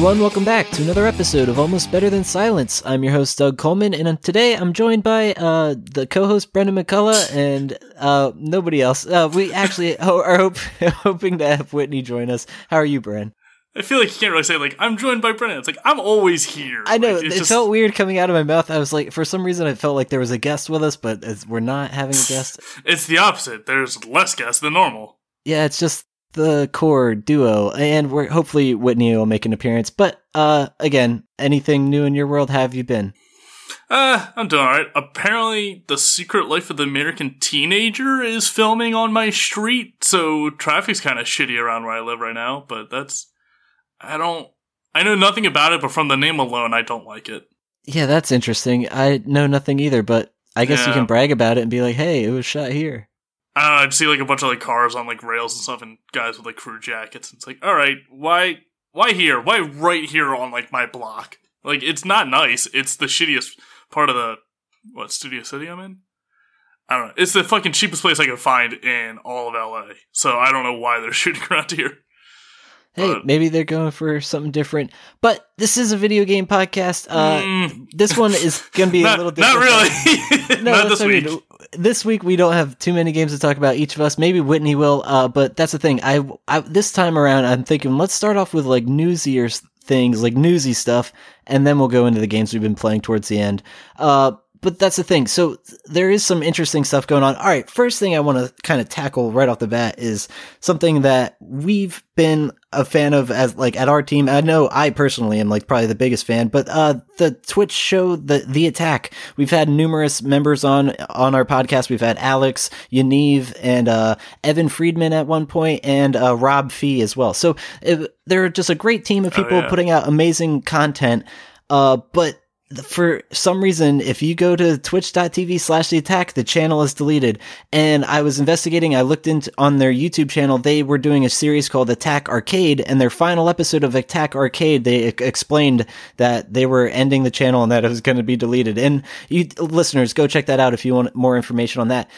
Everyone, welcome back to another episode of Almost Better Than Silence. I'm your host Doug Coleman, and today I'm joined by uh, the co-host Brendan McCullough and uh, nobody else. Uh, we actually ho- are hope- hoping to have Whitney join us. How are you, Bren? I feel like you can't really say like I'm joined by Brennan. It's like I'm always here. I know Like, it just- felt weird coming out of my mouth. I was like, for some reason, I felt like there was a guest with us, but we're not having a guest. It's the opposite. There's less guests than normal. yeah, it's just the core duo, and we're hopefully Whitney will make an appearance. But uh, again, anything new in your world? Have you been? Uh, I'm doing alright. Apparently, The Secret Life of the American Teenager is filming on my street, so traffic's kind of shitty around where I live right now, but that's. I don't. I know nothing about it, but from the name alone, I don't like it. Yeah, that's interesting. I know nothing either, but I guess you can brag about it and be like, "Hey, it was shot here." I don't know, I'd see like a bunch of like cars on like rails and stuff and guys with like crew jackets. And It's like, alright, why why here? Why right here on like my block? Like it's not nice. It's the shittiest part of the what studio city I'm in? I don't know. It's the fucking cheapest place I could find in all of LA. So I don't know why they're shooting around here. Hey, maybe they're going for something different. But this is a video game podcast. Uh, Mm, This one is going to be not, a little not different. really. No, not this week. This week we don't have too many games to talk about each of us. Maybe Whitney will, uh, but that's the thing. I, I this time around I'm thinking let's start off with like newsier things, like newsy stuff, and then we'll go into the games we've been playing towards the end. Uh, but that's the thing. So there is some interesting stuff going on. All right, first thing I want to kind of tackle right off the bat is something that we've been a fan of as like at our team. I know I personally am like probably the biggest fan, but uh the Twitch show the the attack. We've had numerous members on on our podcast. We've had Alex, Yaniv, and uh Evan Friedman at one point, and uh Rob Fee as well. So it, they're just a great team of Oh, people yeah. putting out amazing content. Uh, but for some reason, if you go to twitch.tv slash the attack, the channel is deleted. And I was investigating, I looked into on their YouTube channel, they were doing a series called Attack Arcade, and their final episode of Attack Arcade, they explained that they were ending the channel and that it was going to be deleted. And you listeners, go check that out if you want more information on that.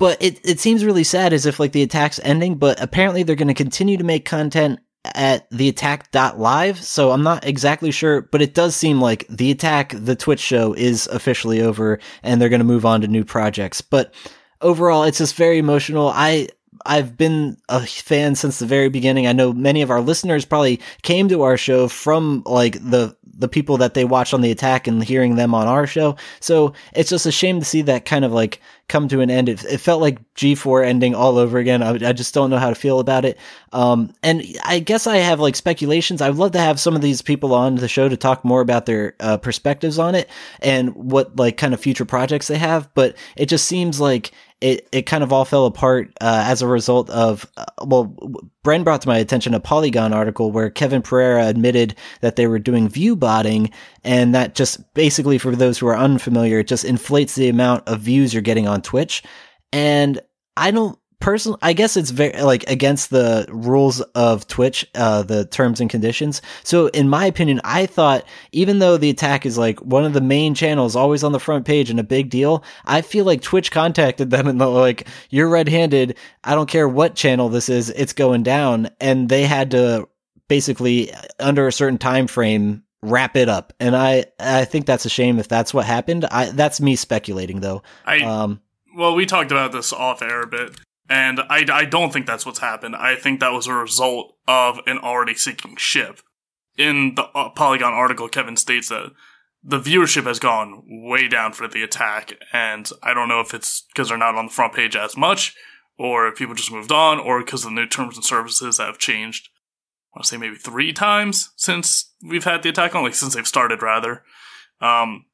But it, it seems really sad as if like the attack's ending, but apparently they're going to continue to make content at the attack.live. So I'm not exactly sure, but it does seem like the attack, the Twitch show is officially over and they're going to move on to new projects. But overall, it's just very emotional. I, I've been a fan since the very beginning. I know many of our listeners probably came to our show from like the the people that they watch on the attack and hearing them on our show. So it's just a shame to see that kind of like come to an end. It, it felt like G4 ending all over again. I, I just don't know how to feel about it. Um, and I guess I have like speculations. I'd love to have some of these people on the show to talk more about their uh, perspectives on it and what like kind of future projects they have. But it just seems like it, it kind of all fell apart uh, as a result of uh, well Bren brought to my attention a Polygon article where Kevin Pereira admitted that they were doing view botting and that just basically for those who are unfamiliar it just inflates the amount of views you're getting on Twitch. And I don't personally I guess it's very like against the rules of Twitch uh the terms and conditions. So in my opinion I thought even though the attack is like one of the main channels always on the front page and a big deal I feel like Twitch contacted them and they're like you're red-handed. I don't care what channel this is. It's going down. And they had to basically under a certain time frame wrap it up. And I I think that's a shame if that's what happened. I that's me speculating though. I um well, we talked about this off air a bit, and I, I don't think that's what's happened. I think that was a result of an already sinking ship. In the uh, Polygon article, Kevin states that the viewership has gone way down for the attack, and I don't know if it's because they're not on the front page as much, or if people just moved on, or because the new terms and services have changed. I want to say maybe three times since we've had the attack on, like since they've started, rather. Um,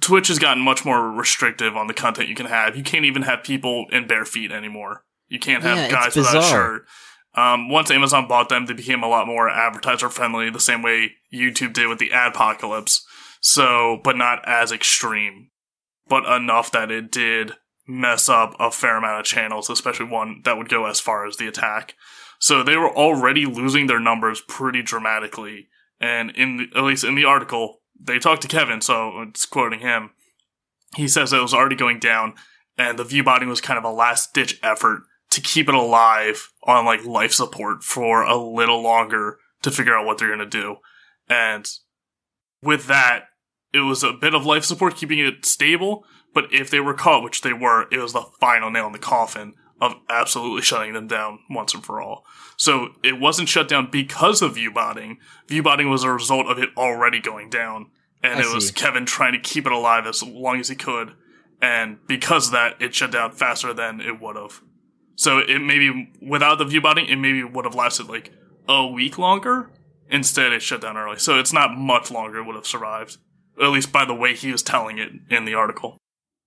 Twitch has gotten much more restrictive on the content you can have. You can't even have people in bare feet anymore. You can't have Yeah, guys without a shirt. Um, once Amazon bought them, they became a lot more advertiser friendly, the same way YouTube did with the Adpocalypse. So, but not as extreme, but enough that it did mess up a fair amount of channels, especially one that would go as far as the attack. So they were already losing their numbers pretty dramatically. And in the, at least in the article, they talked to Kevin, so it's quoting him. He says it was already going down, and the view botting was kind of a last ditch effort to keep it alive on like life support for a little longer to figure out what they're gonna do. And with that, it was a bit of life support keeping it stable, but if they were caught, which they were, it was the final nail in the coffin of absolutely shutting them down once and for all. So it wasn't shut down because of viewbotting. Viewbotting was a result of it already going down. And I it was see. Kevin trying to keep it alive as long as he could. And because of that, it shut down faster than it would have. So it maybe, without the viewbotting, it maybe would have lasted like a week longer. Instead, it shut down early. So it's not much longer it would have survived. At least by the way he was telling it in the article.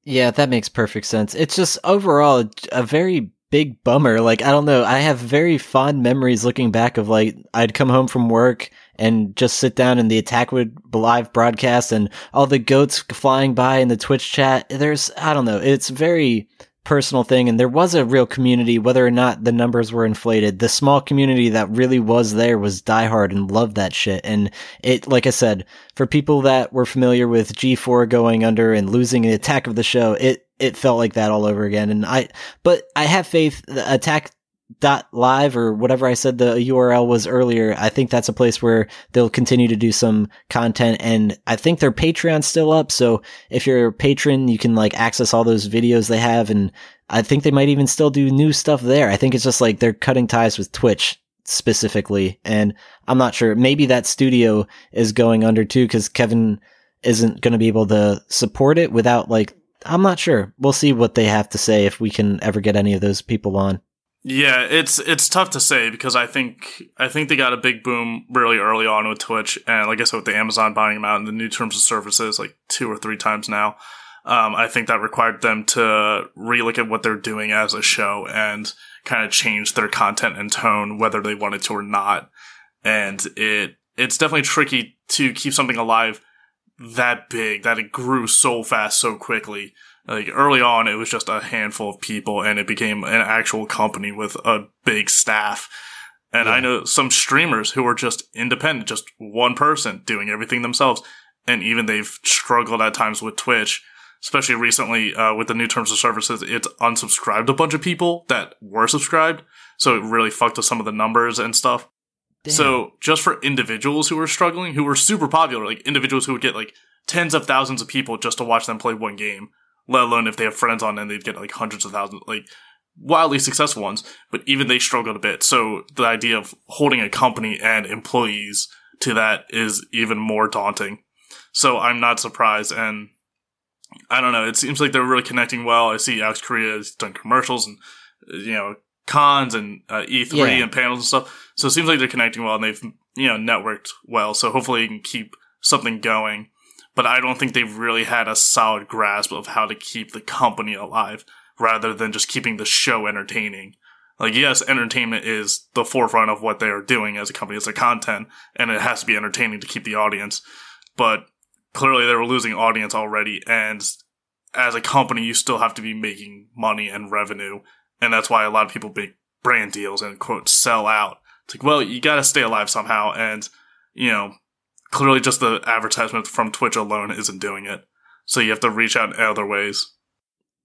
Yeah, that makes perfect sense. It's just overall a very big bummer. Like, I don't know. I have very fond memories looking back of like, I'd come home from work and just sit down and the attack would live broadcast and all the goats flying by in the Twitch chat. There's, I don't know. It's very personal thing. And there was a real community, whether or not the numbers were inflated. The small community that really was there was diehard and loved that shit. And it, like I said, for people that were familiar with G4 going under and losing the attack of the show, it, it felt like that all over again. And I, but I have faith the attack dot live or whatever I said the URL was earlier. I think that's a place where they'll continue to do some content and I think their Patreon's still up. So if you're a patron, you can like access all those videos they have. And I think they might even still do new stuff there. I think it's just like they're cutting ties with Twitch specifically. And I'm not sure. Maybe that studio is going under too because Kevin isn't going to be able to support it without like, I'm not sure. We'll see what they have to say if we can ever get any of those people on. Yeah, it's it's tough to say because I think I think they got a big boom really early on with Twitch, and like I said, with the Amazon buying them out and the new terms of services like two or three times now, um, I think that required them to relook at what they're doing as a show and kind of change their content and tone, whether they wanted to or not. And it it's definitely tricky to keep something alive that big that it grew so fast so quickly. Like early on, it was just a handful of people, and it became an actual company with a big staff. And I know some streamers who are just independent, just one person doing everything themselves. And even they've struggled at times with Twitch, especially recently uh, with the new terms of services. It's unsubscribed a bunch of people that were subscribed. So it really fucked with some of the numbers and stuff. Damn. So just for individuals who were struggling, who were super popular, like individuals who would get like tens of thousands of people just to watch them play one game, let alone if they have friends on and they'd get like hundreds of thousands, like wildly successful ones. But even they struggled a bit. So the idea of holding a company and employees to that is even more daunting. So I'm not surprised. And I don't know. It seems like they're really connecting well. I see Alex Korea has done commercials and, you know, cons and uh, E3 Yeah. and panels and stuff. So it seems like they're connecting well and they've, you know, networked well. So hopefully you can keep something going. But I don't think they've really had a solid grasp of how to keep the company alive rather than just keeping the show entertaining. Like, yes, entertainment is the forefront of what they are doing as a company. It's their content and it has to be entertaining to keep the audience. But clearly they were losing audience already. And as a company, you still have to be making money and revenue. And that's why a lot of people make brand deals and quote sell out. It's like, well, you got to stay alive somehow. And, you know, clearly just the advertisement from Twitch alone isn't doing it. So you have to reach out in other ways.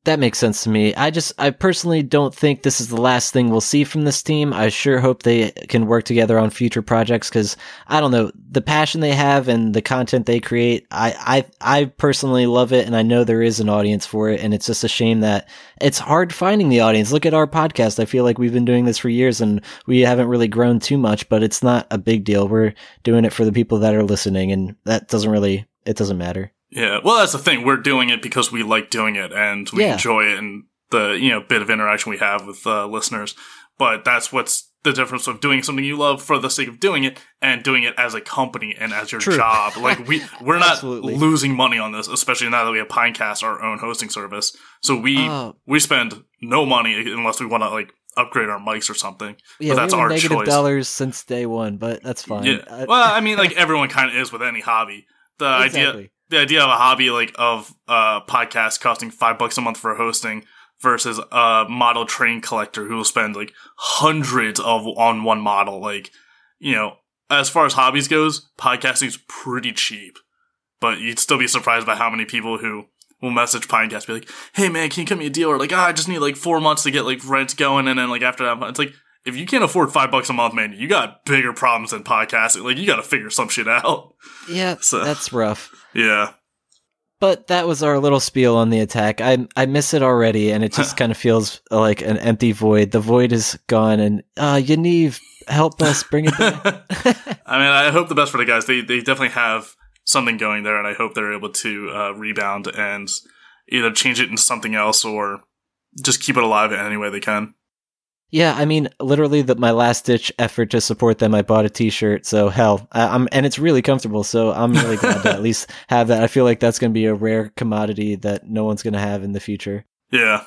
That makes sense to me. I just, I personally don't think this is the last thing we'll see from this team. I sure hope they can work together on future projects because I don't know the passion they have and the content they create. I, I, I personally love it, and I know there is an audience for it. And it's just a shame that it's hard finding the audience. Look at our podcast. I feel like we've been doing this for years and we haven't really grown too much, but it's not a big deal. We're doing it for the people that are listening, and that doesn't really, it doesn't matter. Yeah, well, that's the thing. We're doing it because we like doing it and we Yeah. enjoy it and the you know bit of interaction we have with uh, listeners. But that's what's the difference of doing something you love for the sake of doing it and doing it as a company and as your True. job. Like we we're not losing money on this, especially now that we have Pinecast, our own hosting service. So we Oh. we spend no money unless we want to like upgrade our mics or something. Yeah, but that's we our negative choice. dollars since day one, but that's fine. Yeah. Uh, well, I mean, like everyone kind of is with any hobby. The idea exactly. The idea of a hobby like of a podcast costing five bucks a month for hosting versus a model train collector who will spend like hundreds of on one model. Like you know as far as hobbies goes podcasting's pretty cheap. But you'd still be surprised by how many people who will message Pinecast be like, "Hey man, can you cut me a deal?" Or like, "Ah, I just need like four months to get like rent going," and then like after that, it's like if you can't afford five bucks a month, man, you got bigger problems than podcasting. Like you got to figure some shit out. Yeah, So- that's rough. Yeah. But that was our little spiel on the attack. I I miss it already, and it just kind of feels like an empty void. The void is gone, and uh, Yaniv, help us bring it back. I mean, I hope the best for the guys. They they definitely have something going there, and I hope they're able to uh, rebound and either change it into something else or just keep it alive in any way they can. Yeah, I mean, literally, the, my last ditch effort to support them. I bought a T-shirt, so hell, I, I'm and it's really comfortable. So I'm really glad to at least have that. I feel like that's going to be a rare commodity that no one's going to have in the future. Yeah.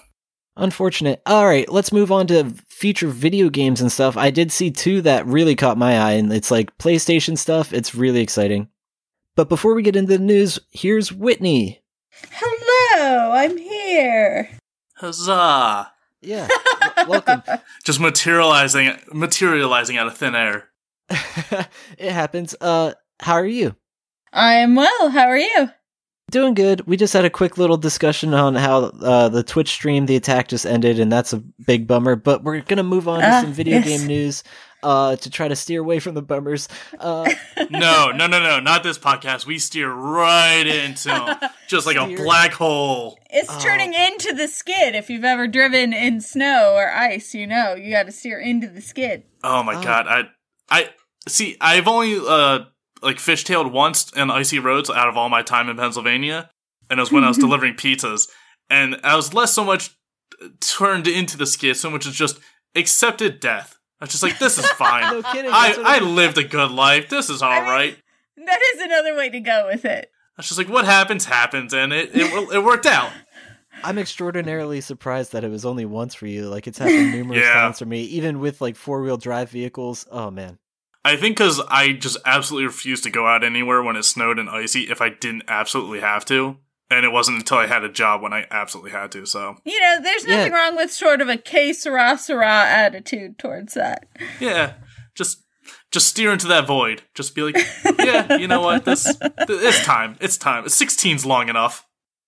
Unfortunate. All right, let's move on to future video games and stuff. I did see two that really caught my eye, and it's like PlayStation stuff. It's really exciting. But before we get into the news, here's Whitney. Hello, I'm here. Huzzah! Yeah, w- welcome. Just materializing, materializing out of thin air. it happens. Uh, how are you? I'm well. How are you? Doing good. We just had a quick little discussion on how uh, the Twitch stream, the attack just ended, and that's a big bummer. But we're gonna move on to Ah, some video yes. game news uh, to try to steer away from the bummers. Uh, No, no, no, no, not this podcast. We steer right into 'em. just like a black hole. It's Oh. turning into the skid. If you've ever driven in snow or ice, you know you got to steer into the skid. Oh my Oh. god, I, I see. I've only uh like fishtailed once in icy roads out of all my time in Pennsylvania, and it was when I was delivering pizzas, and I was less so much turned into the skid, so much as just accepted death. I was just like, this is fine. no kidding. I that's I lived a good life. This is all I mean- right. That is another way to go with it. I was just like, what happens happens, and it it, it worked out. I'm extraordinarily surprised that it was only once for you. Like it's happened numerous Yeah. times for me, even with like four wheel drive vehicles. Oh man. I think because I just absolutely refused to go out anywhere when it snowed and icy if I didn't absolutely have to. And it wasn't until I had a job when I absolutely had to. So, You know, there's Yeah. nothing wrong with sort of a que sera sera attitude towards that. yeah, just just steer into that void. Just be like, yeah, you know what? This, it's time. It's time. 16's long enough.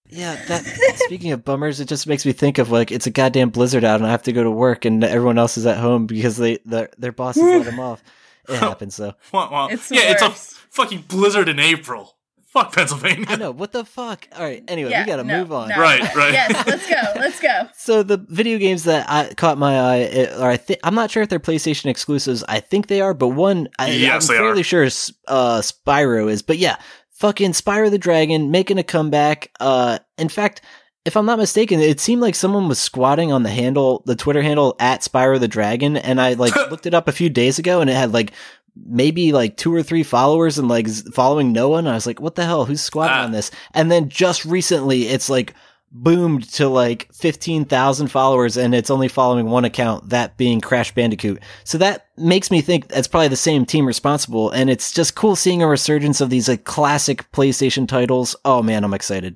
Yeah, that speaking of bummers, it just makes me think of like it's a goddamn blizzard out and I have to go to work and everyone else is at home because they their their bosses let them off. It happens though. Wah, wah. It's the yeah, it's a fucking blizzard in April. Fuck Pennsylvania. I know, what the fuck? Alright, anyway, yeah, we gotta no, move on. no. Right, right. Yes, let's go. Let's go. So the video games that I caught my eye, are I think I'm not sure if they're PlayStation exclusives. I think they are, but one I, Yes, I'm they fairly are. sure uh, Spyro is. But yeah, fucking Spyro the Dragon making a comeback. Uh, in fact, if I'm not mistaken, it seemed like someone was squatting on the handle, the Twitter handle at Spyro the Dragon, and I like looked it up a few days ago, and it had like maybe like two or three followers and like following no one. I was like, what the hell? Who's squatting Ah. on this? And then just recently, it's like boomed to like 15,000 followers and it's only following one account, that being Crash Bandicoot. So that makes me think that's probably the same team responsible. And it's just cool seeing a resurgence of these like classic PlayStation titles. Oh man, I'm excited.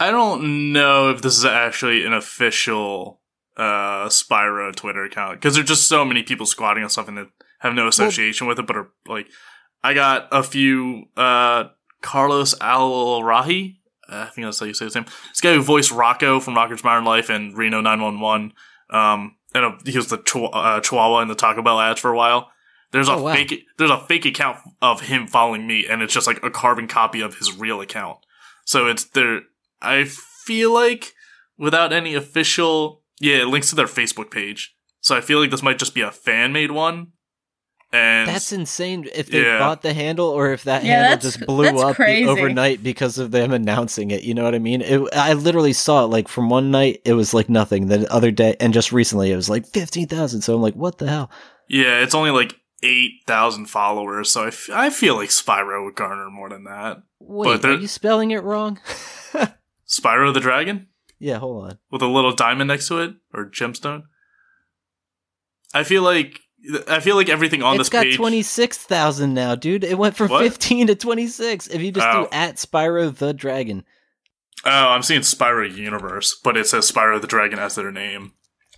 I don't know if this is actually an official uh Spyro Twitter account because there's just so many people squatting on something that have no association with it, but are like, I got a few uh Carlos Alazraqui. I think that's how you say his name. This guy who voiced Rocko from Rocko's Modern Life and Reno 911. Um, and uh, he was the Chihu- uh, Chihuahua in the Taco Bell ads for a while. There's a Oh, wow. fake, there's a fake account of him following me, and it's just like a carbon copy of his real account. So it's there. I feel like without any official, yeah, it links to their Facebook page. So I feel like this might just be a fan made one. And That's insane if they Yeah. bought the handle or if that Yeah, handle just blew up crazy. overnight because of them announcing it. You know what I mean? It, I literally saw it like from one night, it was like nothing. The other day, and just recently, it was like 15,000. So I'm like, what the hell? yeah, it's only like eight thousand followers. So I, f- I feel like Spyro would garner more than that. Wait, there- are you spelling it wrong? Spyro the Dragon yeah, hold on. with a little diamond next to it or gemstone. I feel like I feel like everything on it's this got page. 26,000 now, dude. It went from What? 15 to 26. If you just Oh. do at Spyro the Dragon. Oh, I'm seeing Spyro Universe, but it says Spyro the Dragon as their name.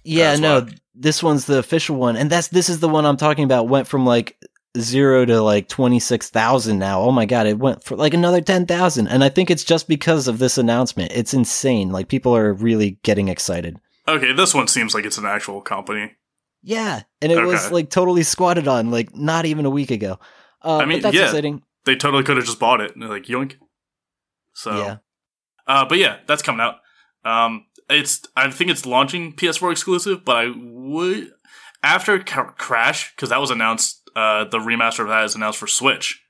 Yeah, That's no, why. this one's the official one, and that's this is the one I'm talking about. Went from like zero to like twenty six thousand now. Oh my god, it went for like another ten thousand, and I think it's just because of this announcement. It's insane. Like people are really getting excited. Okay, this one seems like it's an actual company. Yeah, and it was like totally squatted on, like not even a week ago. Uh, I mean, that's yeah. exciting. They totally could have just bought it and they're like yoink. So Yeah. Uh, but yeah, that's coming out. Um, it's I think it's launching PS4 exclusive, but I would after Ca- Crash because that was announced. Uh, the remaster of that is announced for Switch,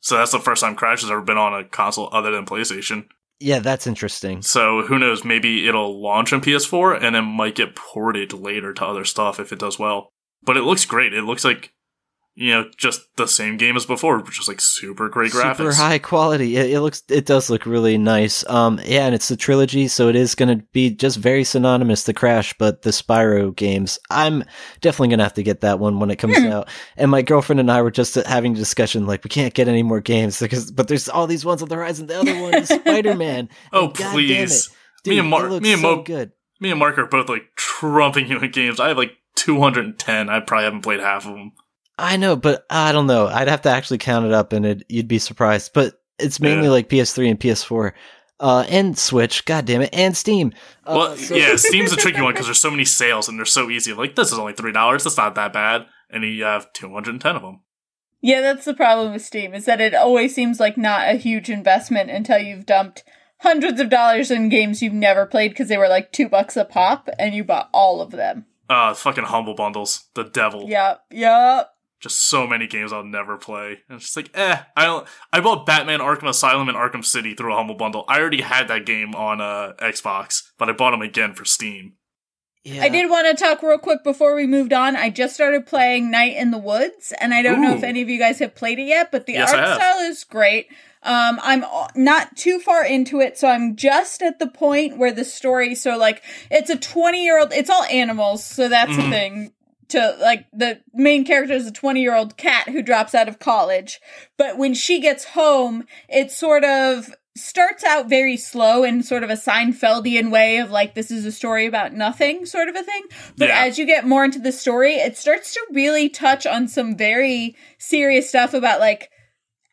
so that's the first time Crash has ever been on a console other than PlayStation. Yeah, that's interesting. So who knows? Maybe it'll launch on PS4 and then might get ported later to other stuff if it does well. But it looks great. It looks like you know just the same game as before, which is like super great graphics. Super high quality. It, it looks, it does look really nice. Um, yeah, and it's the trilogy, so it is going to be just very synonymous to Crash, but the Spyro games. I'm definitely going to have to get that one when it comes Hmm. out. And my girlfriend and I were just having a discussion, like we can't get any more games because, but there's all these ones on the horizon. The other one is Spider Man. Oh God please! Dude, me and it Mark, me and so Mo, good. me and Mark are both like trumping you in games. I have like 210. I probably haven't played half of them. I know, but I don't know. I'd have to actually count it up, and it, you'd be surprised. But it's mainly Yeah. like PS3 and PS4, uh, and Switch. God damn it, and Steam. Uh, well, so- yeah, Steam's a tricky one because there's so many sales and they're so easy. Like this is only three dollars. That's not that bad, and you have 210 of them. Yeah, that's the problem with Steam is that it always seems like not a huge investment until you've dumped hundreds of dollars in games you've never played because they were like two bucks a pop and you bought all of them. Uh, fucking humble bundles, the devil. Yep, yep. Just so many games I'll never play. And it's just like, eh. I don't. I bought Batman: Arkham Asylum and Arkham City through a humble bundle. I already had that game on uh Xbox, but I bought them again for Steam. yeah. I did want to talk real quick before we moved on. I just started playing Night in the Woods, and I don't know if any of you guys have played it yet, but the Yes, art style is great. Um, I'm not too far into it, so I'm just at the point where the story. So, like, it's a 20 year old. It's all animals, so that's the Mhm. thing. To like the main character is a 20 year old cat who drops out of college, but when she gets home, it sort of starts out very slow in sort of a Seinfeldian way of like this is a story about nothing sort of a thing. But Yeah. as you get more into the story, it starts to really touch on some very serious stuff about like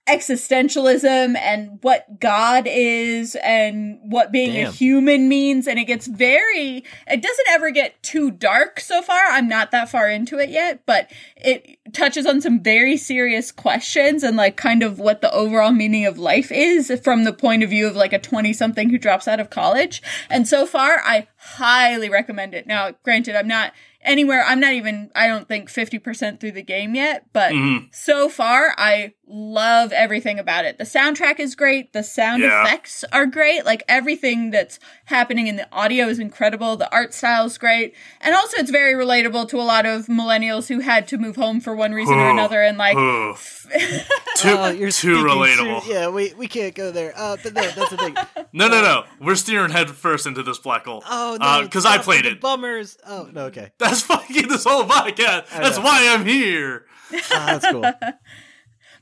existentialism and what God is and what being a human means. And it gets very, it doesn't ever get too dark so far. I'm not that far into it yet, but it touches on some very serious questions and like kind of what the overall meaning of life is from the point of view of like a 20 something who drops out of college. And so far, I highly recommend it. Now, granted, I'm not anywhere, I'm not even, I don't think 50% through the game yet, but Mhm. so far, I love everything about it. The soundtrack is great. The sound Yeah. effects are great. Like everything that's happening in the audio is incredible. The art style is great. And also, it's very relatable to a lot of millennials who had to move home for one reason or another. And like, Ugh. too Uh, you're too relatable. ser- yeah, we we can't go there. Uh, but no, that's the thing. No, no, no. We're steering head first into this black hole. Oh no, because I played it. the Bummers. Oh no, okay. That's fucking this whole podcast. That's why I'm here. Ah, that's cool.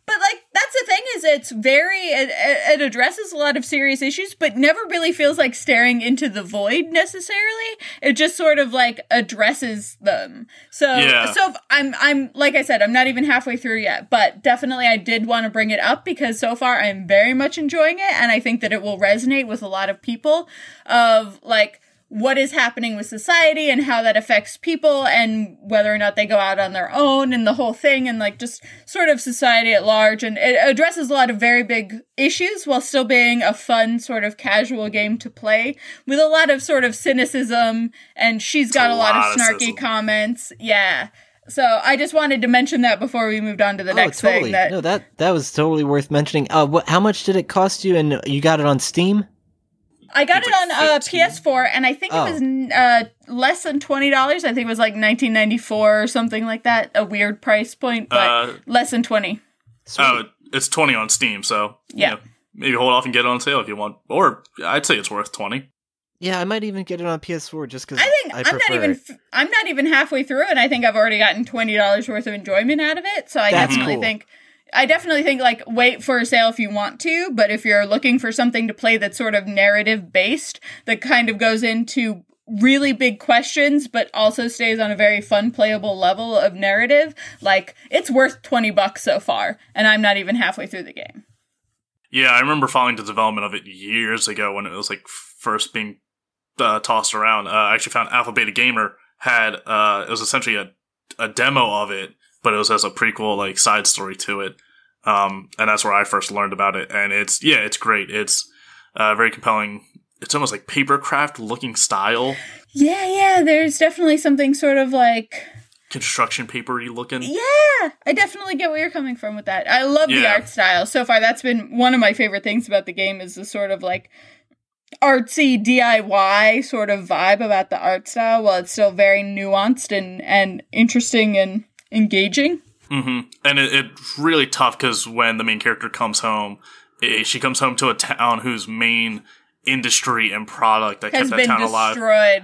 But like that's the thing is it's very it, it addresses a lot of serious issues, but never really feels like staring into the void necessarily. It just sort of like addresses them. So Yeah. so I'm I'm like I said, I'm not even halfway through yet, but definitely I did want to bring it up because so far I'm very much enjoying it, and I think that it will resonate with a lot of people. Of like what is happening with society and how that affects people and whether or not they go out on their own and the whole thing and like just sort of society at large and it addresses a lot of very big issues while still being a fun sort of casual game to play with a lot of sort of cynicism and she's got a a lot, lot of of snarky cynicism. comments yeah so i just wanted to mention that before we moved on to the oh, next totally. thing that no, that that was totally worth mentioning. Uh, what? How much did it cost you? And you got it on Steam? I got it like on uh, PS4, and I think Oh. it was uh, less than twenty dollars. I think it was like nineteen ninety four or something like that. A weird price point, but Uh, less than twenty. Sweet. Oh, it's twenty on Steam, so you Yeah. know, maybe hold off and get it on sale if you want. Or I'd say it's worth twenty. yeah, I might even get it on PS4 just because I think I I am not even it. f- I'm not even halfway through, and I think I've already gotten twenty dollars worth of enjoyment out of it. So I That's definitely cool. think. I definitely think like wait for a sale if you want to, but if you're looking for something to play that's sort of narrative based, that kind of goes into really big questions, but also stays on a very fun playable level of narrative, like it's worth 20 bucks so far, and I'm not even halfway through the game. Yeah, I remember following the development of it years ago when it was like first being uh, tossed around. Uh, I actually found Alpha Beta Gamer had uh, it was essentially a a demo of it, but it was as a prequel, like side story to it. Um, and that's where I first learned about it. And it's, yeah, it's great. It's, uh, very compelling. It's almost like papercraft looking style, Yeah, yeah, there's definitely something sort of like construction papery looking. Yeah, I definitely get where you're coming from with that. I love the art style. So far that's been one of my favorite things about the game is the sort of like artsy DIY sort of vibe about the art style while it's still very nuanced and and interesting and engaging. hmm And it, it's really tough because when the main character comes home, eh, she comes home to a town whose main industry and product that Has kept that town alive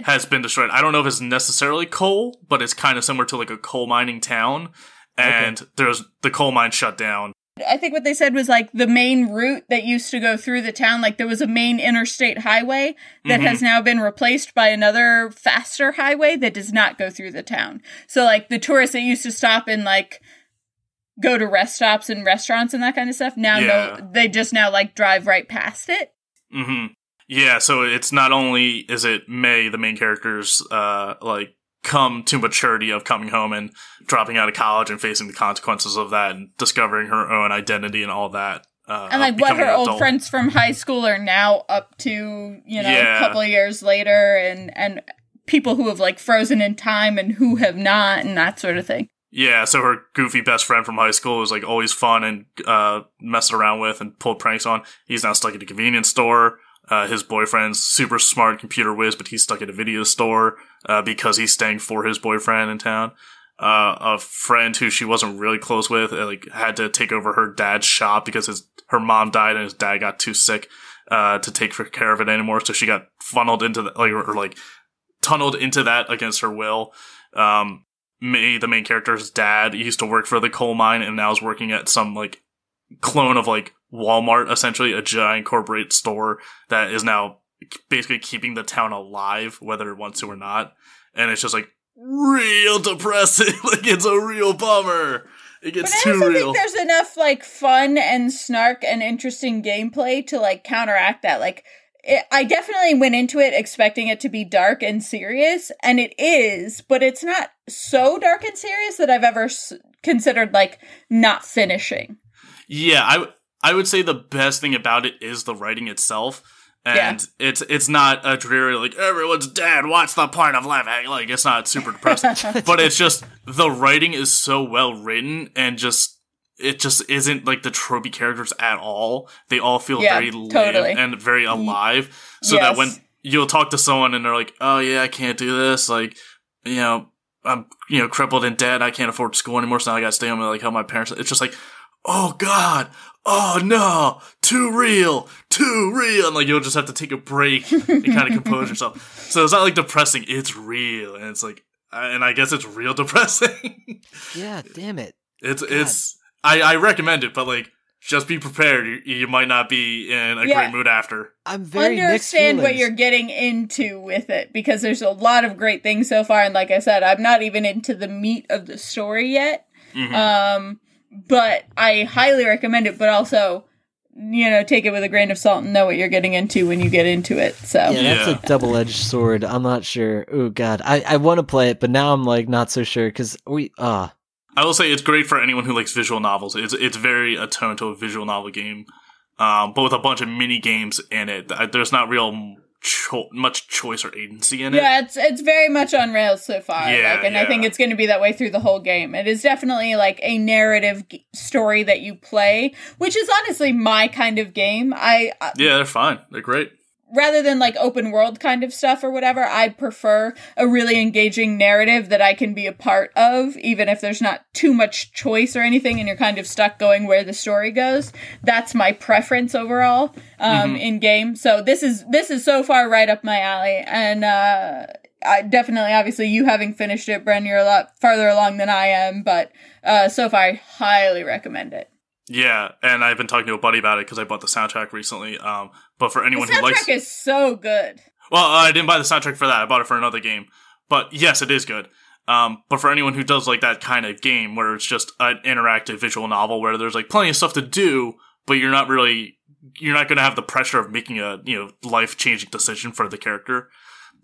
has been destroyed. I don't know if it's necessarily coal, but it's kind of similar to like a coal mining town. And there's the coal mine shut down. I think what they said was like the main route that used to go through the town, like there was a main interstate highway that has now been replaced by another faster highway that does not go through the town. So like the tourists that used to stop and like go to rest stops and restaurants and that kind of stuff now Yeah. no they just now like drive right past it. hmm Yeah, so it's not only is it Mae, the main character's uh like come to maturity of coming home and dropping out of college and facing the consequences of that and discovering her own identity and all that. Uh, And like what her old adult. friends from high school are now up to, you know, Yeah. a couple of years later and and people who have like frozen in time and who have not and that sort of thing. Yeah, so her goofy best friend from high school was like always fun and uh messed around with and pulled pranks on. He's now stuck at a convenience store. Uh, his boyfriend's super smart computer whiz, but he's stuck at a video store uh, because he's staying for his boyfriend in town. Uh, a friend who she wasn't really close with, uh, like, had to take over her dad's shop because his her mom died and his dad got too sick uh, to take care of it anymore. So she got funneled into the, like, or, or like tunneled into that against her will. Um, Mae, the main character's dad, used to work for the coal mine and now is working at some like clone of like Walmart, essentially a giant corporate store that is now basically keeping the town alive, whether it wants to or not. And it's just like real depressing. like it's a real bummer. It But gets I too also real. think there's enough like fun and snark and interesting gameplay to like counteract that. Like, it, I definitely went into it expecting it to be dark and serious, and it is, but it's not so dark and serious that I've ever s- considered like not finishing. Yeah, I I would say the best thing about it is the writing itself. And it's it's not a dreary like everyone's dead. What's the point of living? Like it's not super depressing, but it's just the writing is so well written and just it just isn't like the tropey characters at all. They all feel Yeah, very live totally. and very mm. alive. So that when you'll talk to someone and they're like, "Oh yeah, I can't do this," like you know, I'm you know crippled and dead. I can't afford school anymore, so now I got to stay home and like help my parents. It's just like, oh god, oh no, too real, too real, and like you'll just have to take a break and kind of compose yourself. So it's not like depressing; it's real, and it's like, and I guess it's real depressing. Yeah, damn it. it's it's I I recommend it, but like just be prepared. You, you might not be in a Yeah. great mood after. I'm very mixed Understand what you're getting into with it because there's a lot of great things so far, and like I said, I'm not even into the meat of the story yet. Mhm. Um, but I highly recommend it, but also, you know, take it with a grain of salt and know what you're getting into when you get into it. So, Yeah, that's Yeah. a double-edged sword. I'm not sure. Oh god, I I want to play it, but now I'm like not so sure because we ah I will say it's great for anyone who likes visual novels. It's it's very attuned to a visual novel game, um, but with a bunch of mini games in it. There's not real cho- much choice or agency in it. yeah, it's it's very much on rails so far. Yeah, like, and I think it's going to be that way through the whole game. It is definitely like a narrative g- story that you play, which is honestly my kind of game. I uh, Yeah, they're fine. They're great. Rather than like open world kind of stuff or whatever, I prefer a really engaging narrative that I can be a part of, even if there's not too much choice or anything and you're kind of stuck going where the story goes. That's my preference overall, um, in game. So this is, this is so far right up my alley. And, uh, I definitely, obviously, you having finished it, Bren, you're a lot farther along than I am, but uh, so far, I highly recommend it. Yeah, and I've been talking to a buddy about it because I bought the soundtrack recently. Um, but for The anyone who soundtrack likes, is so good. well, I didn't buy the soundtrack for that. I bought it for another game. But yes, it is good. Um, but for anyone who does like that kind of game where it's just an interactive visual novel where there's like plenty of stuff to do, but you're not really you're not going to have the pressure of making a you know life changing decision for the character.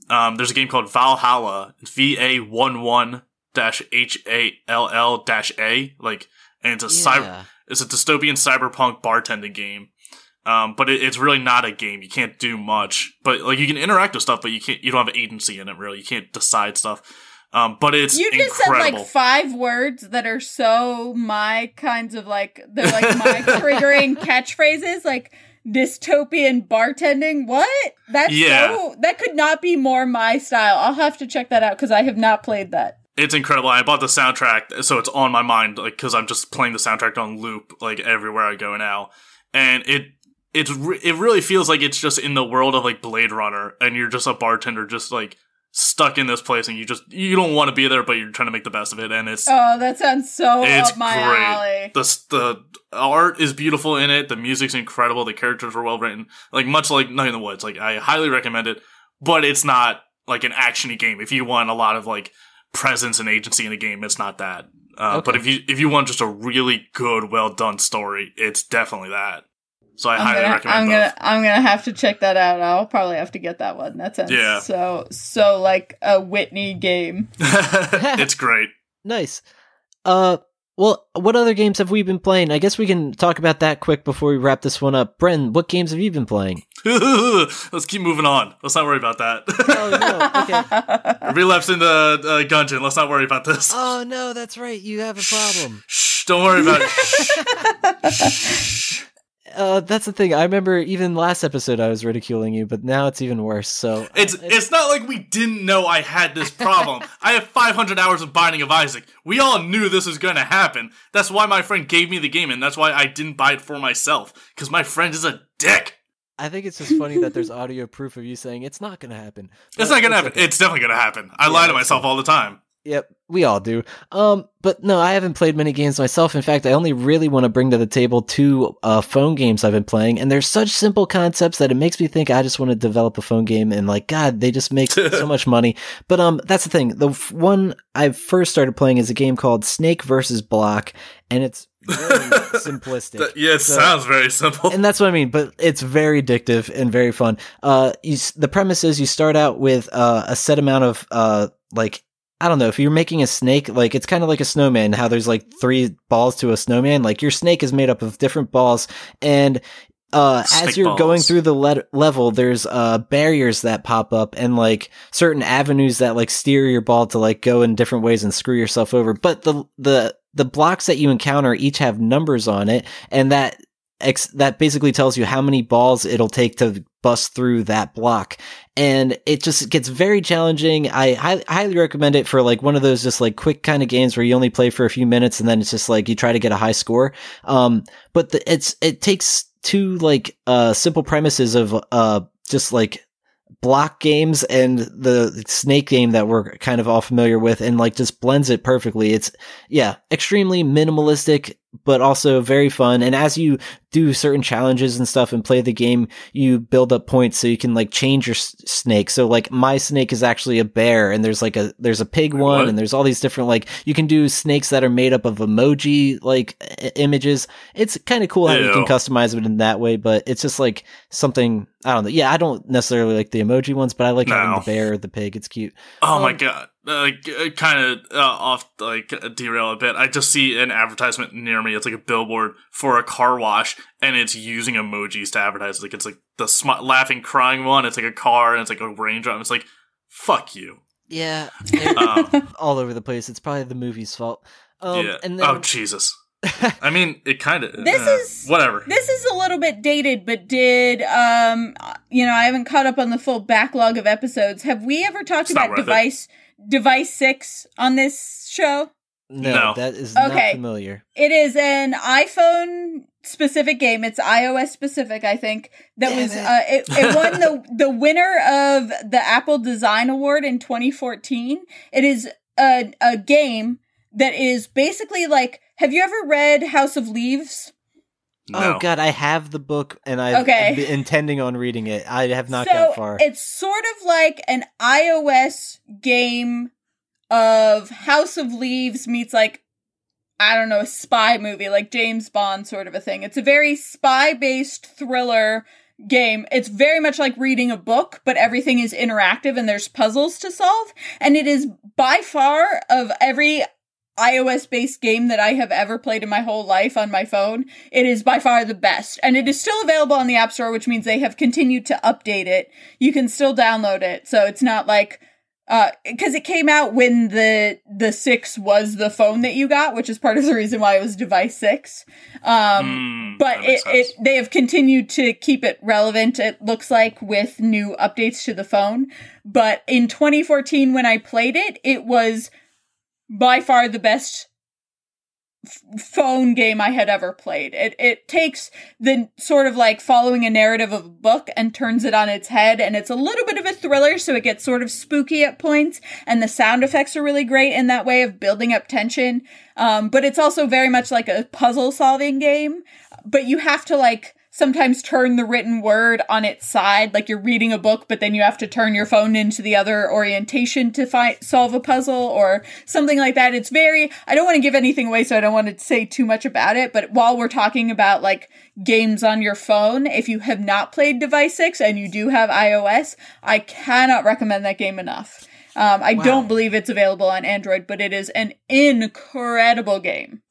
Um, there's a game called Valhalla, V A one one dash H A L L dash A. Like, and it's a cyber, it's a dystopian cyberpunk bartending game. Um, but it, it's really not a game. You can't do much. But like you can interact with stuff, but you can't. You don't have agency in it. Really, you can't decide stuff. Um, but it's You just incredible. said like five words that are so my kinds of like they're like my triggering catchphrases like dystopian bartending. What? That's Yeah. so that could not be more my style. I'll have to check that out because I have not played that. it's incredible. I bought the soundtrack, so it's on my mind, like because I'm just playing the soundtrack on loop, like everywhere I go now, and it it's re- it really feels like it's just in the world of like Blade Runner, and you're just a bartender, just like stuck in this place, and you just you don't want to be there, but you're trying to make the best of it, and it's Oh, that sounds so it's up my great. alley. The the art is beautiful in it. The music's incredible. The characters are well written. Like much like Night in the Woods. Like I highly recommend it. But it's not like an actiony game. If you want a lot of like presence and agency in a game, it's not that. Uh, Okay. But if you if you want just a really good, well done story, it's definitely that. So I I'm highly gonna, recommend I'm both. gonna, I'm gonna have to check that out. I'll probably have to get that one. That sounds Yeah. so, so like a Whitney game. it's great. Nice. Uh, well, what other games have we been playing? I guess we can talk about that quick before we wrap this one up. Bren, what games have you been playing? Let's keep moving on. Let's not worry about that. Oh no, okay. Relapse into uh, Gungeon. Let's not worry about this. Oh no, that's right. You have a problem. Shh, don't worry about it. Uh, that's the thing. I remember even last episode I was ridiculing you, but now it's even worse. So It's uh, it's not like we didn't know I had this problem. I have 500 hours of Binding of Isaac. We all knew this was going to happen. That's why my friend gave me the game, and that's why I didn't buy it for myself. Because my friend is a dick. I think it's just funny that there's audio proof of you saying it's not going to happen. It's not going to happen. okay. It's definitely going to happen. I Yeah, lie to myself all the time. Yep, we all do. Um, but no, I haven't played many games myself. In fact, I only really want to bring to the table two uh, phone games I've been playing, and they're such simple concepts that it makes me think I just want to develop a phone game. And like, God, they just make so much money. But um, that's the thing. The f- one I first started playing is a game called Snake versus Block, and it's very simplistic. Yeah, it So- sounds very simple. and that's what I mean. But it's very addictive and very fun. Uh, you, the premise is you start out with uh, a set amount of uh, like I don't know if you're making a snake, like it's kind of like a snowman. How there's like three balls to a snowman. Like your snake is made up of different balls, and uh, as you're going through the le- level, there's uh barriers that pop up and like certain avenues that like steer your ball to like go in different ways and screw yourself over. But the the the blocks that you encounter each have numbers on it, and that ex- that basically tells you how many balls it'll take to bust through that block. And it just gets very challenging. I hi- highly recommend it for like one of those just like quick kind of games where you only play for a few minutes and then it's just like you try to get a high score. Um, but the, it's it takes two like uh simple premises of uh just like block games and the snake game that we're kind of all familiar with and like just blends it perfectly. It's yeah, extremely minimalistic but also very fun. And as you do certain challenges and stuff and play the game, you build up points so you can like change your s- snake. So like my snake is actually a bear and there's like a there's a pig one and there's all these different like you can do snakes that are made up of emoji like I- images. It's kind of cool how you can customize it in that way, but it's just like something I don't know. Yeah, I don't necessarily like the emoji ones, but I like having No. the bear, the pig. It's cute. Oh my Um, god. Uh, kind of uh, off, like derail a bit. I just see an advertisement near me. It's like a billboard for a car wash, and it's using emojis to advertise. Like it's like the smi- laughing, crying one. It's like a car, and it's like a raindrop. It's like, fuck you. Yeah, Um, all over the place. It's probably the movie's fault. Um, yeah. and then, oh Jesus. I mean, it kind of. This is- whatever. This is a little bit dated, but did um you know I haven't caught up on the full backlog of episodes. Have we ever talked It's about device? it. Device device six on this show? no, No. that is not Okay. familiar. It is an iPhone specific game. It's iOS specific, I think. That Damn was it. uh, it, it won the the winner of the Apple Design Award in 2014. It is a a game that is basically like. Have you ever read House of Leaves? Oh, no. Oh god, I have the book and I'm Okay. intending on reading it. I have not so got far. It's sort of like an iOS game of House of Leaves meets like I don't know, a spy movie, like James Bond sort of a thing. It's a very spy based thriller game. It's very much like reading a book, but everything is interactive and there's puzzles to solve. And it is by far of every iOS based game that I have ever played in my whole life on my phone. It is by far the best. And it is still available on the App Store, which means they have continued to update it. You can still download it. So it's not like because uh, it came out when the the six was the phone that you got, which is part of the reason why it was device six. Um, mm, but it, it they have continued to keep it relevant. It looks like with new updates to the phone. But in 2014, when I played it, it was by far the best phone game I had ever played. It it takes the sort of like following a narrative of a book and turns it on its head and it's a little bit of a thriller so it gets sort of spooky at points and the sound effects are really great in that way of building up tension. Um, but it's also very much like a puzzle solving game, but you have to like sometimes turn the written word on its side like you're reading a book but then you have to turn your phone into the other orientation to find solve a puzzle or something like that. It's very i don't want to give anything away so i don't want to say too much about it but while we're talking about like games on your phone if you have not played device 6 and you do have ios i cannot recommend that game enough. Um, i wow. don't believe it's available on android but it is an incredible game.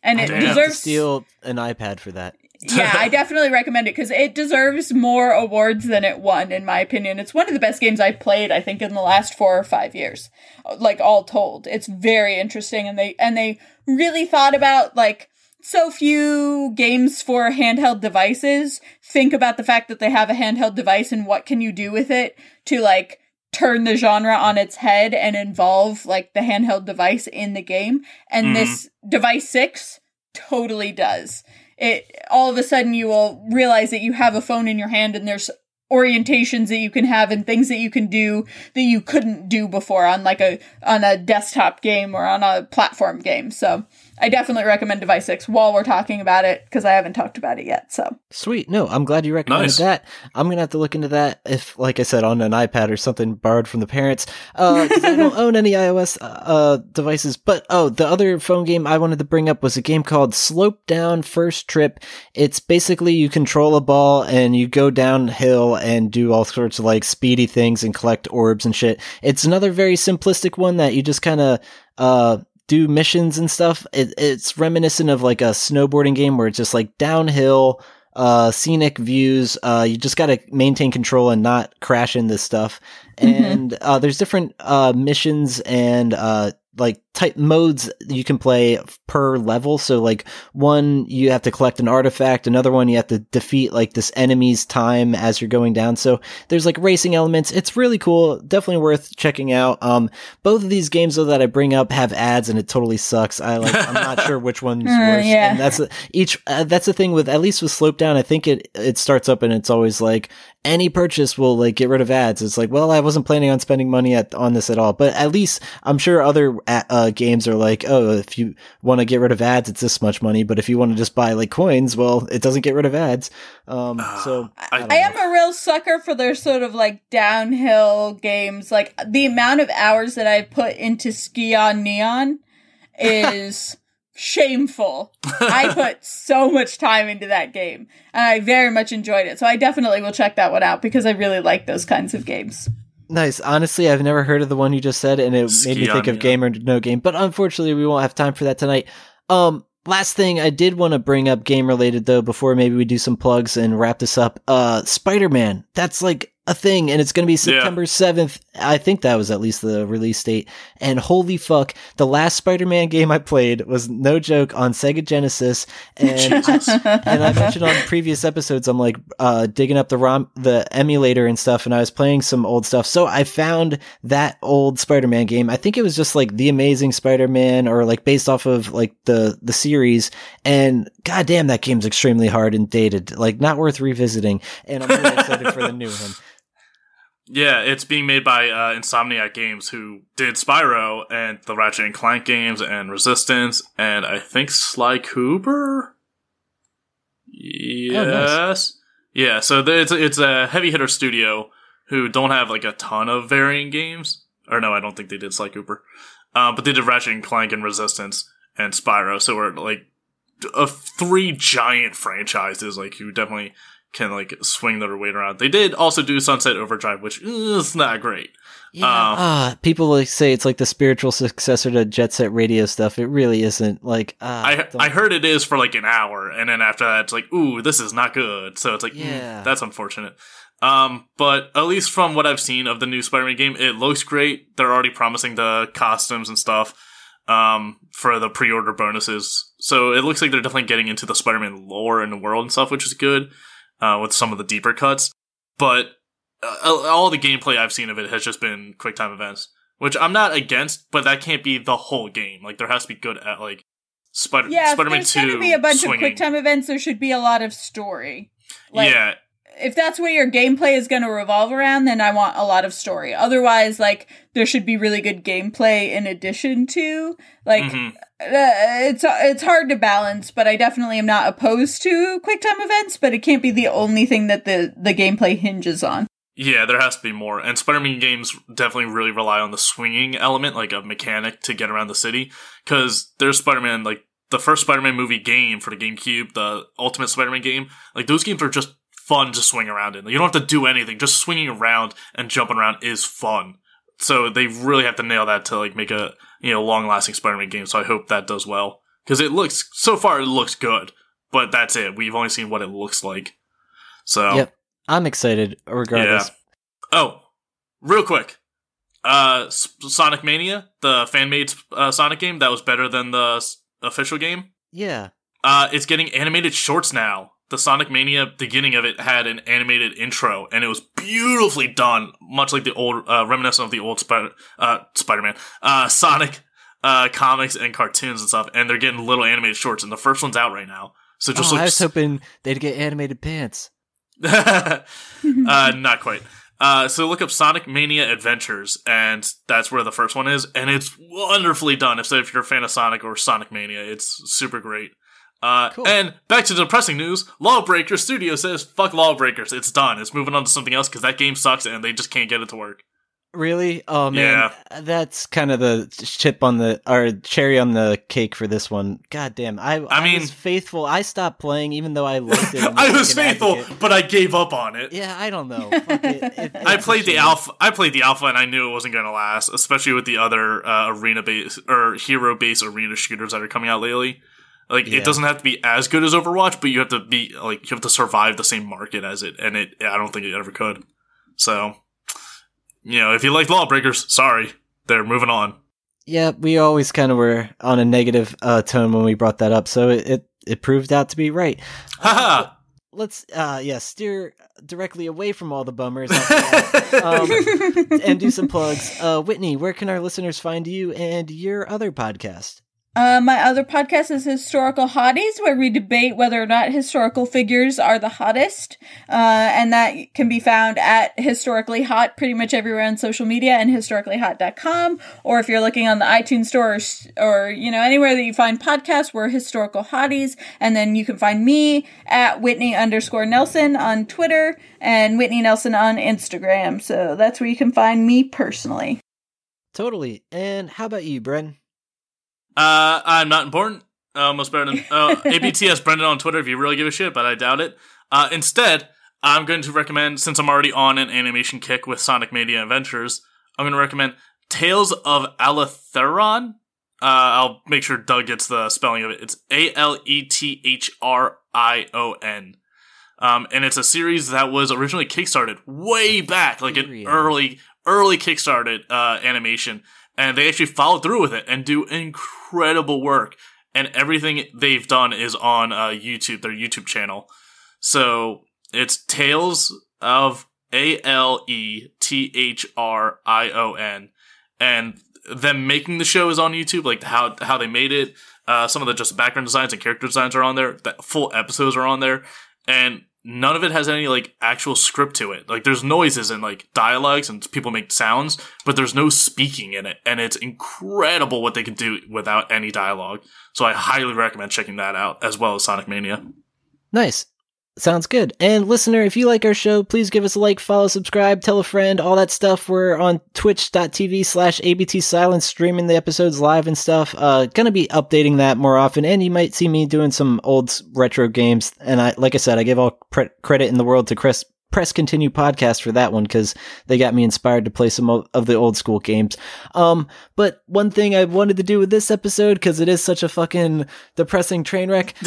And it deserves steal an iPad for that yeah, I definitely recommend it because it deserves more awards than it won, in my opinion. It's one of the best games I've played, I think, in the last four or five years, like all told. It's very interesting, and they and they really thought about like so few games for handheld devices think about the fact that they have a handheld device and what can you do with it to like turn the genre on its head and involve like the handheld device in the game and mm. this device 6 totally does it all of a sudden you will realize that you have a phone in your hand and there's orientations that you can have and things that you can do that you couldn't do before on like a on a desktop game or on a platform game. So I definitely recommend Device 6 while we're talking about it because I haven't talked about it yet. So sweet. No, I'm glad you recommended nice. that. I'm gonna have to look into that if, like I said, on an iPad or something borrowed from the parents. Uh, I don't own any iOS uh, devices. But oh, the other phone game I wanted to bring up was a game called Slope Down First Trip. It's basically you control a ball and you go downhill and do all sorts of like speedy things and collect orbs and shit. It's another very simplistic one that you just kind of uh do missions and stuff. It, it's reminiscent of like a snowboarding game where it's just like downhill, uh, scenic views. Uh, you just got to maintain control and not crash into stuff. Mm-hmm. And uh, there's different uh, missions and uh, like type modes you can play per level. So like one you have to collect an artifact, another one you have to defeat like this enemy's time as you're going down. So there's like racing elements. It's really cool. Definitely worth checking out. Um, both of these games though that I bring up have ads and it totally sucks. I like I'm not sure which one's uh, worse. Yeah. And that's each uh, that's the thing with at least with Slope Down. I think it it starts up and it's always like any purchase will like get rid of ads. It's like, well, I wasn't planning on spending money at, on this at all, but at least I'm sure other uh, games are like, oh, if you want to get rid of ads, it's this much money. But if you want to just buy like coins, well, it doesn't get rid of ads. Um, uh, so I, I, I am a real sucker for their sort of like downhill games. Like the amount of hours that I put into Ski on Neon is shameful. I put so much time into that game and I very much enjoyed it. So I definitely will check that one out because I really like those kinds of games. Nice. Honestly, I've never heard of the one you just said and it made me think of Game or No Game, but unfortunately we won't have time for that tonight. Um last thing I did want to bring up game related though before maybe we do some plugs and wrap this up. Uh Spider-Man. That's like a thing and it's going to be September yeah. 7th. I think that was at least the release date. And holy fuck, the last Spider-Man game I played was no joke on Sega Genesis. And, I, and I mentioned on previous episodes, I'm like, uh, digging up the ROM, the emulator and stuff. And I was playing some old stuff. So I found that old Spider-Man game. I think it was just like The Amazing Spider-Man or like based off of like the, the series. And goddamn, that game's extremely hard and dated. Like not worth revisiting. And I'm really excited for the new one. Yeah, it's being made by uh, Insomniac Games, who did Spyro and the Ratchet and Clank games and Resistance, and I think Sly Cooper. Yes. Oh, nice. Yeah, so it's it's a heavy hitter studio who don't have like a ton of varying games. Or no, I don't think they did Sly Cooper. Um, but they did Ratchet and Clank and Resistance and Spyro. So we're like a three giant franchises, like who definitely can like swing their weight around. They did also do Sunset Overdrive, which is not great. Yeah. Um, Ah, people like say it's like the spiritual successor to Jet Set Radio stuff. It really isn't. Like, ah, I I heard it is for like an hour, and then after that, it's like, ooh, this is not good. So it's like, mm, Yeah. that's unfortunate. Um, but at least from what I've seen of the new Spider-Man game, it looks great. They're already promising the costumes and stuff, um, for the pre-order bonuses. So it looks like they're definitely getting into the Spider-Man lore and the world and stuff, which is good, uh, with some of the deeper cuts. But uh, all the gameplay I've seen of it has just been quick time events, which I'm not against, but that can't be the whole game. Like there has to be good at like Spider Yeah, Spider-Man there's Two. going to be a bunch swinging. of quick time events, there should be a lot of story. Like, yeah, if that's what your gameplay is going to revolve around, then I want a lot of story. Otherwise, like there should be really good gameplay in addition to like Mhm. Uh, it's it's hard to balance. But I definitely am not opposed to quick time events. But it can't be the only thing that the the gameplay hinges on. yeah. There has to be more, and Spider-Man games definitely really rely on the swinging element, like a mechanic to get around the city. Because there's Spider-Man, like the first Spider-Man movie game for the GameCube, the Ultimate Spider-Man game. Like those games are just fun to swing around in. You don't have to do anything; just swinging around and jumping around is fun. So they really have to nail that to like make a you know long-lasting Spider-Man game. So I hope that does well because it looks so far it looks good, but that's it. We've only seen what it looks like. So Yep. I'm excited regardless. Oh, real quick. Uh, Sonic Mania, the fan made uh, Sonic game that was better than the s- official game. Yeah. Uh, it's getting animated shorts now. The Sonic Mania beginning of it had an animated intro, and it was beautifully done, much like the old, uh, reminiscent of the old Spider, uh, Spider-Man, uh, Sonic, uh, comics and cartoons and stuff. And they're getting little animated shorts, and the first one's out right now. So just oh, I was hoping they'd get animated pants. uh, not quite. Uh, so look up Sonic Mania Adventures, and that's where the first one is, and it's wonderfully done. If if you're a fan of Sonic or Sonic Mania, it's super great. Uh, Cool. And back to the depressing news: Lawbreaker Studio says, "Fuck Lawbreakers, it's done. It's moving on to something else because that game sucks, and they just can't get it to work." Really? Oh man, that's kind of the chip on the or cherry on the cake for this one. God damn, I I, mean- was faithful. I stopped playing even though I liked it. I was faithful, advocate. but I gave up on it. Yeah, I don't know. Fuck it. It- I played the alpha. I played the alpha, and I knew it wasn't going to last, especially with the other uh, arena base or hero base arena shooters that are coming out lately. Like Yeah. it doesn't have to be as good as Overwatch, but you have to be like you have to survive the same market as it, and it. I don't think it ever could. So, you know, if you like Lawbreakers, sorry, they're moving on. Yeah, we always kind of were on a negative uh, tone when we brought that up, so it, it it proved out to be right. Haha. Let's uh yeah steer directly away from all the bummers um, and do some plugs. Uh, Whitney, where can our listeners find you and your other podcast? Uh, my other podcast is Historical Hotties, where we debate whether or not historical figures are the hottest. Uh, and that can be found at Historically Hot pretty much everywhere on social media and historicallyhot.com. Or if you're looking on the iTunes store or, or, you know, anywhere that you find podcasts, we're Historical Hotties. And then you can find me at Whitney underscore Nelson on Twitter and Whitney Nelson on Instagram. So that's where you can find me personally. Totally. And how about you, Bren? Uh, I'm not important. Uh, almost better than uh, ABTS Brendan on Twitter if you really give a shit, but I doubt it. Uh, instead, I'm going to recommend, since I'm already on an animation kick with Sonic Mania Adventures, I'm going to recommend Tales of Alethrion. Uh, I'll make sure Doug gets the spelling of it. It's A L E T H R I O N. Um, and it's a series that was originally kickstarted way back, like an early, early kickstarted uh, animation, and they actually follow through with it and do incredible work. And everything they've done is on uh, YouTube, their YouTube channel. So it's Tales of A L E T H R I O N, and them making the show is on YouTube, like how how they made it. Uh, some of the just background designs and character designs are on there. The full episodes are on there, and none of it has any like actual script to it. Like there's noises and like dialogues and people make sounds, but there's no speaking in it, and it's incredible what they can do without any dialogue. So I highly recommend checking that out as well as Sonic Mania. Nice. Sounds good. And listener, if you like our show, please give us a like, follow, subscribe, tell a friend, all that stuff. We're on twitch.tv slash ABT Silence, streaming the episodes live and stuff. Uh, gonna be updating that more often. And you might see me doing some old retro games. And I, like I said, I give all pre- credit in the world to Chris press continue podcast for that one because they got me inspired to play some of the old school games. Um, but one thing I wanted to do with this episode because it is such a fucking depressing train wreck.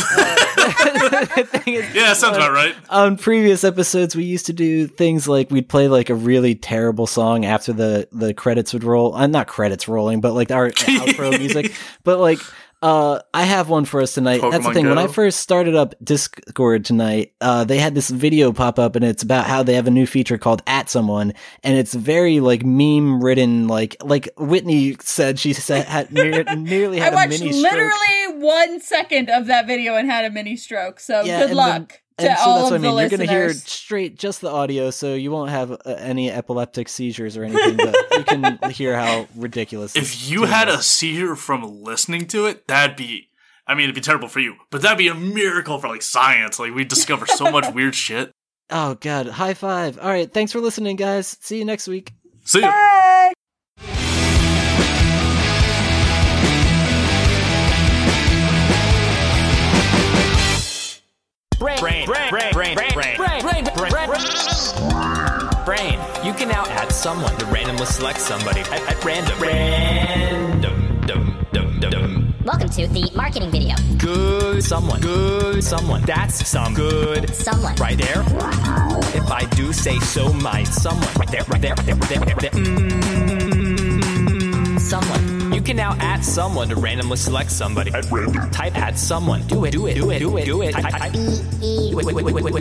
Uh, is, yeah, sounds uh, about right. On previous episodes, we used to do things like we'd play like a really terrible song after the the credits would roll. I'm uh, not credits rolling, but like our outro music. But like uh, I have one for us tonight. Pokemon That's the thing. Go. When I first started up Discord tonight, uh, they had this video pop up, and it's about how they have a new feature called "at someone," and it's very like meme ridden. Like like Whitney said, she said had near, nearly had I a mini stroke. I watched literally one second of that video and had a mini stroke. So yeah, good luck and so that's what I mean. You're going to hear straight just the audio, so you won't have uh, any epileptic seizures or anything. But you can hear how ridiculous. If you had is. a seizure from listening to it, that'd be. I mean, it'd be terrible for you, but that'd be a miracle for like science. Like we discover so much weird shit. Oh god! High five! All right, thanks for listening, guys. See you next week. See you. Bye. Brain, brain, brain, brain, brain, brain, brain, brain, brain, brain, brain. You can now add someone to randomly select somebody at, at random. Random, dum, dum, dum, dum. Welcome to the marketing video. Good someone. Good someone. That's some good someone. Right there. If I do say so, my someone. Right there, right there, right there, right there, right there. Mm, someone. You can now add someone to randomly select somebody. At random. Type add someone. Do it, do it, do it, do it, do it. Type, type.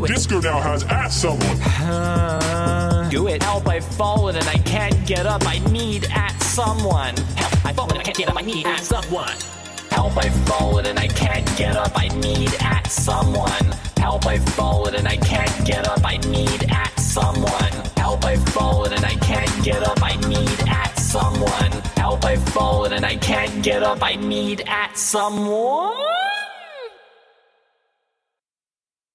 Discord now has add someone. Uh, do it. Help, I've fallen and I can't get up. I need at someone. Help, I've fallen and I can't get up. I need at someone. Help, I've fallen and I can't get up. I need at someone. Help, I've fallen and I can't get up. I need at someone. Help, I've fallen and I can't get up. I need at someone. Help, I've fallen and I can't get up. I need at someone.